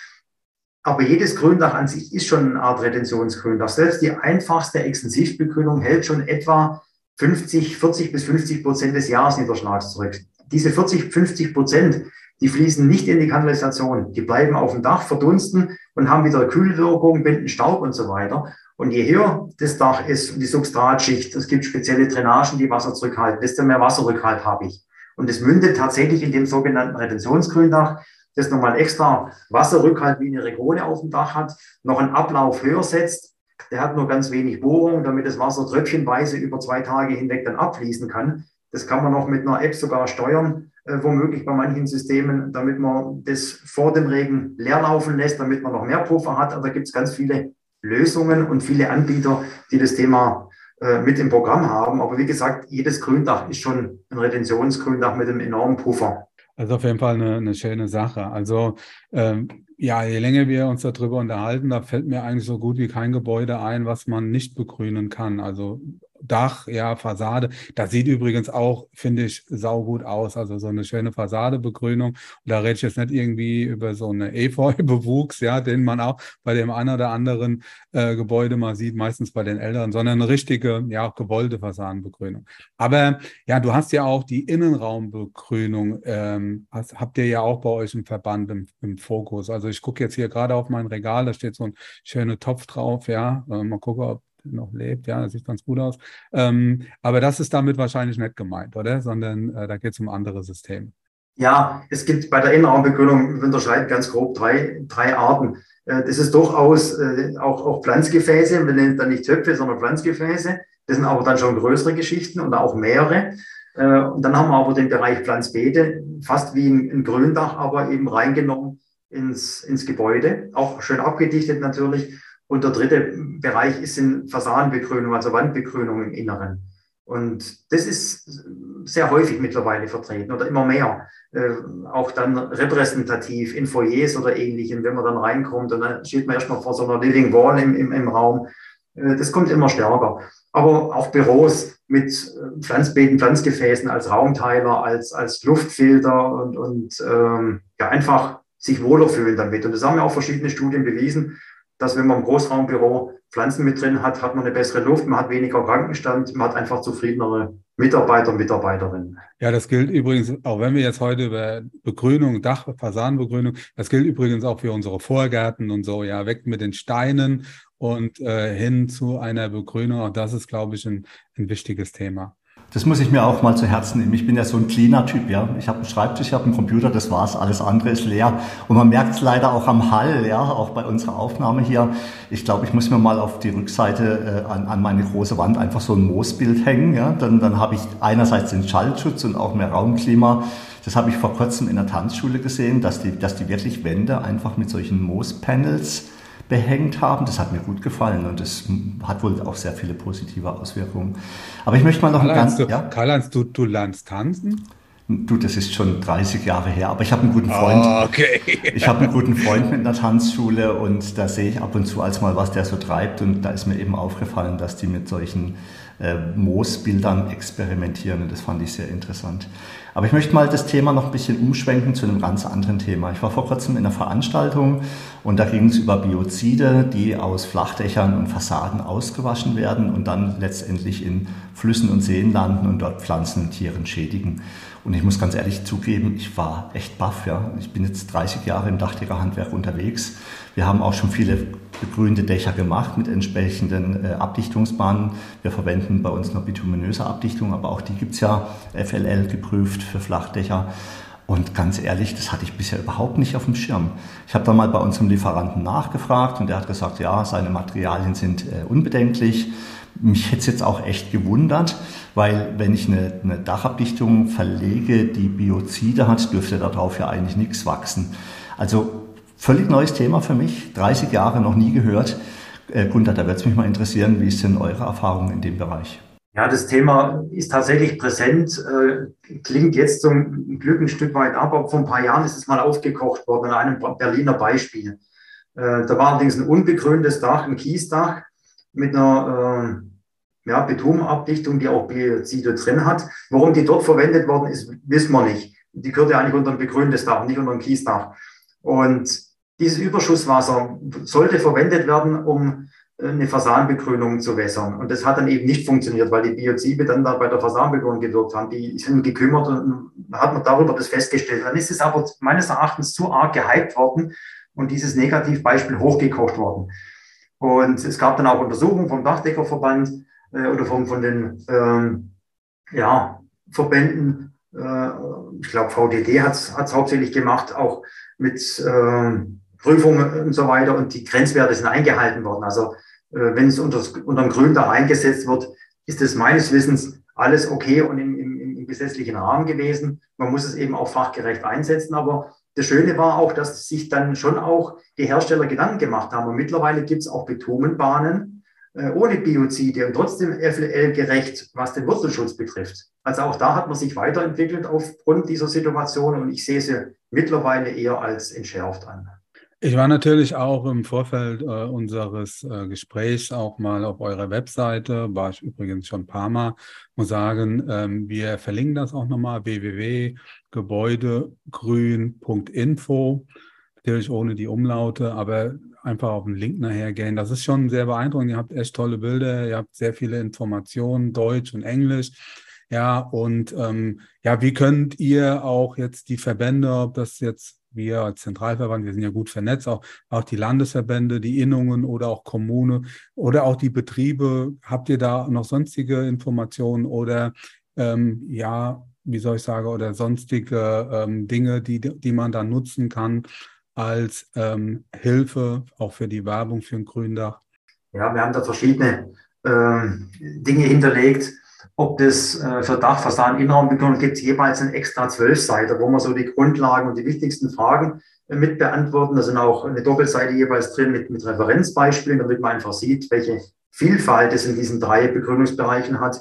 Aber jedes Gründach an sich ist schon eine Art Retentionsgründach. Selbst die einfachste Extensivbegrünung hält schon etwa 50, 40 bis 50 Prozent des Jahresniederschlags zurück. Diese 40, 50 Prozent, die fließen nicht in die Kanalisation. Die bleiben auf dem Dach, verdunsten und haben wieder Kühlwirkung, binden Staub und so weiter. Und je höher das Dach ist die Substratschicht, es gibt spezielle Drainagen, die Wasser zurückhalten, desto mehr Wasserrückhalt habe ich. Und es mündet tatsächlich in dem sogenannten Retentionsgründach, das nochmal extra Wasserrückhalt wie eine Regone auf dem Dach hat, noch einen Ablauf höher setzt. Der hat nur ganz wenig Bohrung, damit das Wasser tröpfchenweise über zwei Tage hinweg dann abfließen kann. Das kann man noch mit einer App sogar steuern äh, womöglich bei manchen Systemen, damit man das vor dem Regen leer laufen lässt, damit man noch mehr Puffer hat. Aber da gibt es ganz viele Lösungen und viele Anbieter, die das Thema äh, mit im Programm haben. Aber wie gesagt, jedes Gründach ist schon ein Retentionsgründach mit einem enormen Puffer. Also auf jeden Fall eine, eine schöne Sache. Also ähm, ja, je länger wir uns darüber unterhalten, da fällt mir eigentlich so gut wie kein Gebäude ein, was man nicht begrünen kann. Also Dach, ja, Fassade. Das sieht übrigens auch, finde ich, saugut aus. Also so eine schöne Fassadebegrünung. Und da rede ich jetzt nicht irgendwie über so eine Efeu-Bewuchs, ja, den man auch bei dem einen oder anderen äh, Gebäude mal sieht, meistens bei den älteren, sondern eine richtige, ja, auch gewollte Fassadenbegrünung. Aber ja, du hast ja auch die Innenraumbegrünung, ähm, hast, habt ihr ja auch bei euch im Verband im, im Fokus. Also ich gucke jetzt hier gerade auf mein Regal, da steht so ein schöner Topf drauf, ja. Mal gucken, ob noch lebt. Ja, das sieht ganz gut aus. Ähm, aber das ist damit wahrscheinlich nicht gemeint, oder? Sondern äh, da geht es um andere Systeme. Ja, es gibt bei der Innenraumbegrünung, wir unterscheiden ganz grob drei, drei Arten. Äh, das ist durchaus äh, auch, auch Pflanzgefäße, wir nennen dann nicht Töpfe, sondern Pflanzgefäße. Das sind aber dann schon größere Geschichten und auch mehrere. Äh, und dann haben wir aber den Bereich Pflanzbeete, fast wie ein, ein Gründach, aber eben reingenommen ins, ins Gebäude. Auch schön abgedichtet natürlich. Und der dritte Bereich ist in Fassadenbegrünung, also Wandbegrünung im Inneren. Und das ist sehr häufig mittlerweile vertreten oder immer mehr. Äh, auch dann repräsentativ in Foyers oder ähnlichem, wenn man dann reinkommt und dann steht man erstmal vor so einer Living Wall im, im, im Raum. Äh, das kommt immer stärker. Aber auch Büros mit äh, Pflanzbeeten, Pflanzgefäßen als Raumteiler, als, als Luftfilter und, und ähm, ja, einfach sich wohler fühlen damit. Und das haben ja auch verschiedene Studien bewiesen, dass wenn man im Großraumbüro Pflanzen mit drin hat, hat man eine bessere Luft, man hat weniger Krankenstand, man hat einfach zufriedenere Mitarbeiter und Mitarbeiterinnen. Ja, das gilt übrigens, auch wenn wir jetzt heute über Begrünung, Dach, Fassadenbegrünung, das gilt übrigens auch für unsere Vorgärten und so, ja, weg mit den Steinen und äh, hin zu einer Begrünung. Auch das ist, glaube ich, ein, ein wichtiges Thema. Das muss ich mir auch mal zu Herzen nehmen. Ich bin ja so ein cleaner Typ, ja. Ich habe einen Schreibtisch, ich habe einen Computer, das war's. Alles andere ist leer. Und man merkt es leider auch am Hall, ja, auch bei unserer Aufnahme hier. Ich glaube, ich muss mir mal auf die Rückseite äh, an, an meine große Wand einfach so ein Moosbild hängen, ja. Dann, dann habe ich einerseits den Schallschutz und auch mehr Raumklima. Das habe ich vor kurzem in der Tanzschule gesehen, dass die, dass die wirklich Wände einfach mit solchen Moospanels behängt haben. Das hat mir gut gefallen und das hat wohl auch sehr viele positive Auswirkungen. Aber ich möchte mal noch ein ganz... Ja? Karl-Heinz, du, du lernst tanzen? Du, das ist schon 30 Jahre her, aber ich habe einen guten Freund. Oh, okay. ich habe einen guten Freund mit einer Tanzschule und da sehe ich ab und zu als mal, was der so treibt und da ist mir eben aufgefallen, dass die mit solchen äh, Moosbildern experimentieren und das fand ich sehr interessant. Aber ich möchte mal das Thema noch ein bisschen umschwenken zu einem ganz anderen Thema. Ich war vor kurzem in einer Veranstaltung und da ging es über Biozide, die aus Flachdächern und Fassaden ausgewaschen werden und dann letztendlich in Flüssen und Seen landen und dort Pflanzen und Tieren schädigen. Und ich muss ganz ehrlich zugeben, ich war echt baff. Ja. Ich bin jetzt 30 Jahre im Dachdeckerhandwerk unterwegs. Wir haben auch schon viele begrünte Dächer gemacht mit entsprechenden äh, Abdichtungsbahnen. Wir verwenden bei uns nur bituminöse Abdichtung, aber auch die gibt's ja FLL geprüft für Flachdächer. Und ganz ehrlich, das hatte ich bisher überhaupt nicht auf dem Schirm. Ich habe da mal bei unserem Lieferanten nachgefragt und der hat gesagt, ja, seine Materialien sind äh, unbedenklich. Mich hätte es jetzt auch echt gewundert, weil wenn ich eine, eine Dachabdichtung verlege, die Biozide hat, dürfte darauf ja eigentlich nichts wachsen. Also völlig neues Thema für mich, 30 Jahre noch nie gehört. Äh, Gunther, da würde es mich mal interessieren, wie ist denn eure Erfahrung in dem Bereich? Ja, das Thema ist tatsächlich präsent, äh, klingt jetzt zum Glück ein Stück weit ab, aber vor ein paar Jahren ist es mal aufgekocht worden an einem Berliner Beispiel. Äh, da war allerdings ein unbegrüntes Dach, ein Kiesdach mit einer ja, Betonabdichtung, die auch Biozide drin hat. Warum die dort verwendet worden ist, wissen wir nicht. Die gehört ja eigentlich unter ein begrüntes Dach, nicht unter ein Kiesdach. Und dieses Überschusswasser sollte verwendet werden, um äh, eine Fasanbegrünung zu wässern. Und das hat dann eben nicht funktioniert, weil die Biozide dann da bei der Fasanbegrünung gewirkt haben. Die sind gekümmert und hat man darüber das festgestellt. Dann ist es aber meines Erachtens zu arg gehypt worden und dieses Negativbeispiel hochgekocht worden. Und es gab dann auch Untersuchungen vom Dachdeckerverband äh, oder vom, von den ähm, ja, Verbänden. Äh, ich glaube, VDD hat es hauptsächlich gemacht, auch mit äh, Prüfungen und so weiter. Und die Grenzwerte sind eingehalten worden. Also äh, wenn es unter, unter dem Grün da eingesetzt wird, ist es meines Wissens alles okay und im, im, im gesetzlichen Rahmen gewesen. Man muss es eben auch fachgerecht einsetzen. Aber das Schöne war auch, dass sich dann schon auch die Hersteller Gedanken gemacht haben. Und mittlerweile gibt es auch Bitumenbahnen äh, ohne Biozide und trotzdem FLL gerecht, was den Wurzelschutz betrifft. Also auch da hat man sich weiterentwickelt aufgrund dieser Situation und ich sehe sie mittlerweile eher als entschärft an. Ich war natürlich auch im Vorfeld äh, unseres äh, Gesprächs auch mal auf eurer Webseite, war ich übrigens schon ein paar Mal, muss sagen, ähm, wir verlinken das auch nochmal, www.gebäudegrün.info, natürlich ohne die Umlaute, aber einfach auf den Link nachher gehen. Das ist schon sehr beeindruckend. Ihr habt echt tolle Bilder, ihr habt sehr viele Informationen, Deutsch und Englisch. Ja, und ähm, ja, wie könnt ihr auch jetzt die Verbände, ob das jetzt wir als Zentralverband, wir sind ja gut vernetzt, auch, auch die Landesverbände, die Innungen oder auch Kommune oder auch die Betriebe. Habt ihr da noch sonstige Informationen oder ähm, ja, wie soll ich sagen, oder sonstige ähm, Dinge, die, die man da nutzen kann als ähm, Hilfe, auch für die Werbung für ein Gründach? Ja, wir haben da verschiedene ähm, Dinge hinterlegt ob das äh, für Dachfassaden, Innenraumbegrünung gibt es jeweils einen extra Zwölfseiter, wo man so die Grundlagen und die wichtigsten Fragen äh, mit beantworten. Da sind auch eine Doppelseite jeweils drin mit, mit Referenzbeispielen, damit man einfach sieht, welche Vielfalt es in diesen drei Begrünungsbereichen hat.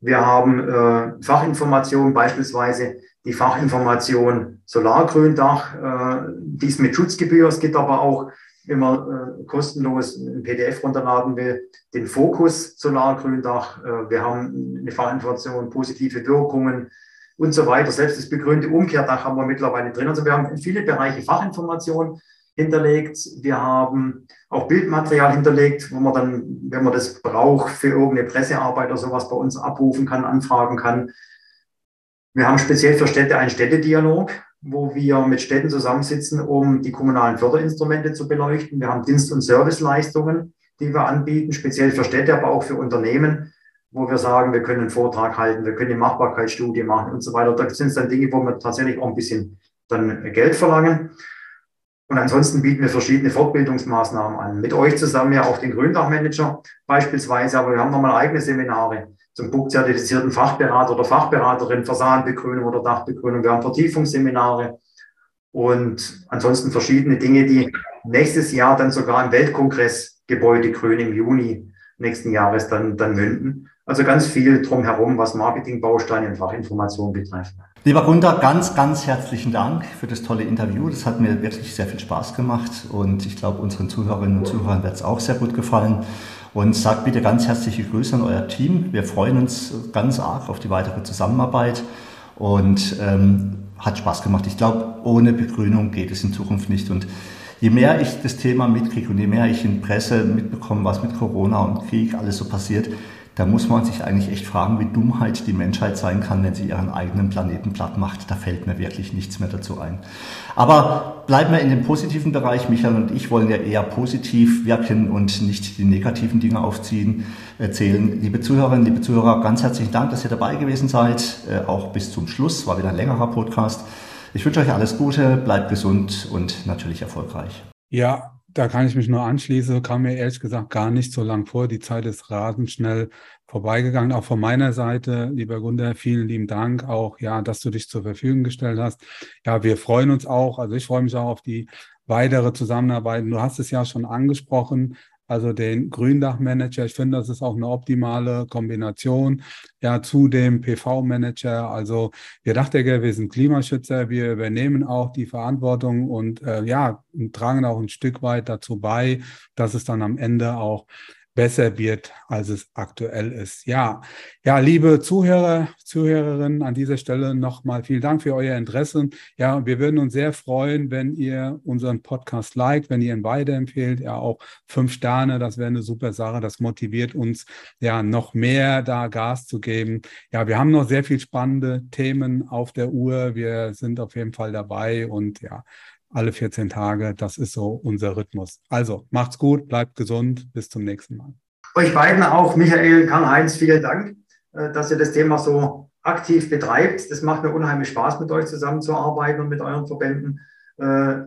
Wir haben äh, Fachinformationen, beispielsweise die Fachinformation Solargründach, äh, dies mit Schutzgebühr. Es gibt aber auch wenn man äh, kostenlos ein PDF runterladen will, den Fokus Solargründach. Äh, wir haben eine Verantwortung, positive Wirkungen und so weiter. Selbst das begrünte Umkehrdach haben wir mittlerweile drin. Also wir haben viele Bereiche Fachinformationen hinterlegt. Wir haben auch Bildmaterial hinterlegt, wo man dann, wenn man das braucht, für irgendeine Pressearbeit oder sowas bei uns abrufen kann, anfragen kann. Wir haben speziell für Städte einen Städtedialog wo wir mit Städten zusammensitzen, um die kommunalen Förderinstrumente zu beleuchten. Wir haben Dienst- und Serviceleistungen, die wir anbieten, speziell für Städte, aber auch für Unternehmen, wo wir sagen, wir können einen Vortrag halten, wir können eine Machbarkeitsstudie machen und so weiter. Da sind dann Dinge, wo wir tatsächlich auch ein bisschen dann Geld verlangen. Und ansonsten bieten wir verschiedene Fortbildungsmaßnahmen an. Mit euch zusammen ja auch den Gründachmanager beispielsweise, aber wir haben nochmal eigene Seminare zum BUG-zertifizierten Fachberater oder Fachberaterin, Fassadenbegrünung oder Dachbegrünung. Wir haben Vertiefungsseminare und ansonsten verschiedene Dinge, die nächstes Jahr dann sogar im Weltkongress Gebäude Grün im Juni nächsten Jahres dann, dann münden. Also ganz viel drumherum, was Marketingbausteine und Fachinformation betrifft. Lieber Gunther, ganz, ganz herzlichen Dank für das tolle Interview. Das hat mir wirklich sehr viel Spaß gemacht und ich glaube, unseren Zuhörerinnen und Zuhörern wird es auch sehr gut gefallen und sagt bitte ganz herzliche Grüße an euer Team. Wir freuen uns ganz arg auf die weitere Zusammenarbeit und ähm, hat Spaß gemacht. Ich glaube, ohne Begrünung geht es in Zukunft nicht. Und je mehr ich das Thema mitkriege und je mehr ich in Presse mitbekomme, was mit Corona und Krieg alles so passiert, da muss man sich eigentlich echt fragen, wie Dummheit die Menschheit sein kann, wenn sie ihren eigenen Planeten platt macht. Da fällt mir wirklich nichts mehr dazu ein. Aber bleiben wir in dem positiven Bereich. Michael und ich wollen ja eher positiv wirken und nicht die negativen Dinge aufziehen, erzählen. Liebe Zuhörerinnen, liebe Zuhörer, ganz herzlichen Dank, dass ihr dabei gewesen seid. Äh, auch bis zum Schluss. War wieder ein längerer Podcast. Ich wünsche euch alles Gute, bleibt gesund und natürlich erfolgreich. Ja, da kann ich mich nur anschließen, kam mir ehrlich gesagt gar nicht so lang vor. Die Zeit ist rasend schnell vorbeigegangen. Auch von meiner Seite, lieber Gunder, vielen lieben Dank auch, ja, dass du dich zur Verfügung gestellt hast. Ja, wir freuen uns auch, also ich freue mich auch auf die weitere Zusammenarbeit. Du hast es ja schon angesprochen, also den Gründachmanager. Ich finde, das ist auch eine optimale Kombination ja zu dem PV-Manager. Also wir Dachdecker, wir sind Klimaschützer, wir übernehmen auch die Verantwortung und äh, ja, tragen auch ein Stück weit dazu bei, dass es dann am Ende auch besser wird, als es aktuell ist. Ja, ja, liebe Zuhörer, Zuhörerinnen, an dieser Stelle nochmal vielen Dank für euer Interesse. Ja, wir würden uns sehr freuen, wenn ihr unseren Podcast liked, wenn ihr ihn weiterempfehlt. Ja, auch fünf Sterne, das wäre eine super Sache. Das motiviert uns, ja, noch mehr da Gas zu geben. Ja, wir haben noch sehr viel spannende Themen auf der Uhr. Wir sind auf jeden Fall dabei und ja, alle 14 Tage. Das ist so unser Rhythmus. Also macht's gut, bleibt gesund, bis zum nächsten Mal. Euch beiden auch, Michael, Karl-Heinz, vielen Dank, äh, dass ihr das Thema so aktiv betreibt. Das macht mir unheimlich Spaß, mit euch zusammenzuarbeiten und mit euren Verbänden. Äh,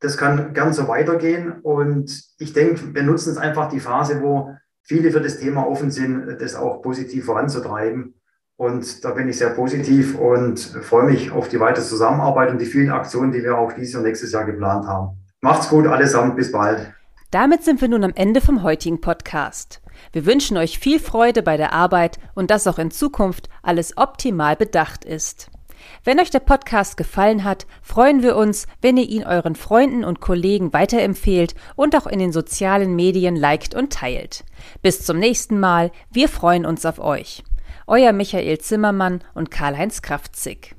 das kann gern so weitergehen. Und ich denke, wir nutzen jetzt einfach die Phase, wo viele für das Thema offen sind, das auch positiv voranzutreiben. Und da bin ich sehr positiv und freue mich auf die weitere Zusammenarbeit und die vielen Aktionen, die wir auch dieses und nächstes Jahr geplant haben. Macht's gut allesamt, bis bald. Damit sind wir nun am Ende vom heutigen Podcast. Wir wünschen euch viel Freude bei der Arbeit und dass auch in Zukunft alles optimal bedacht ist. Wenn euch der Podcast gefallen hat, freuen wir uns, wenn ihr ihn euren Freunden und Kollegen weiterempfehlt und auch in den sozialen Medien liked und teilt. Bis zum nächsten Mal, wir freuen uns auf euch. Euer Michael Zimmermann und Karl-Heinz Kraftzig.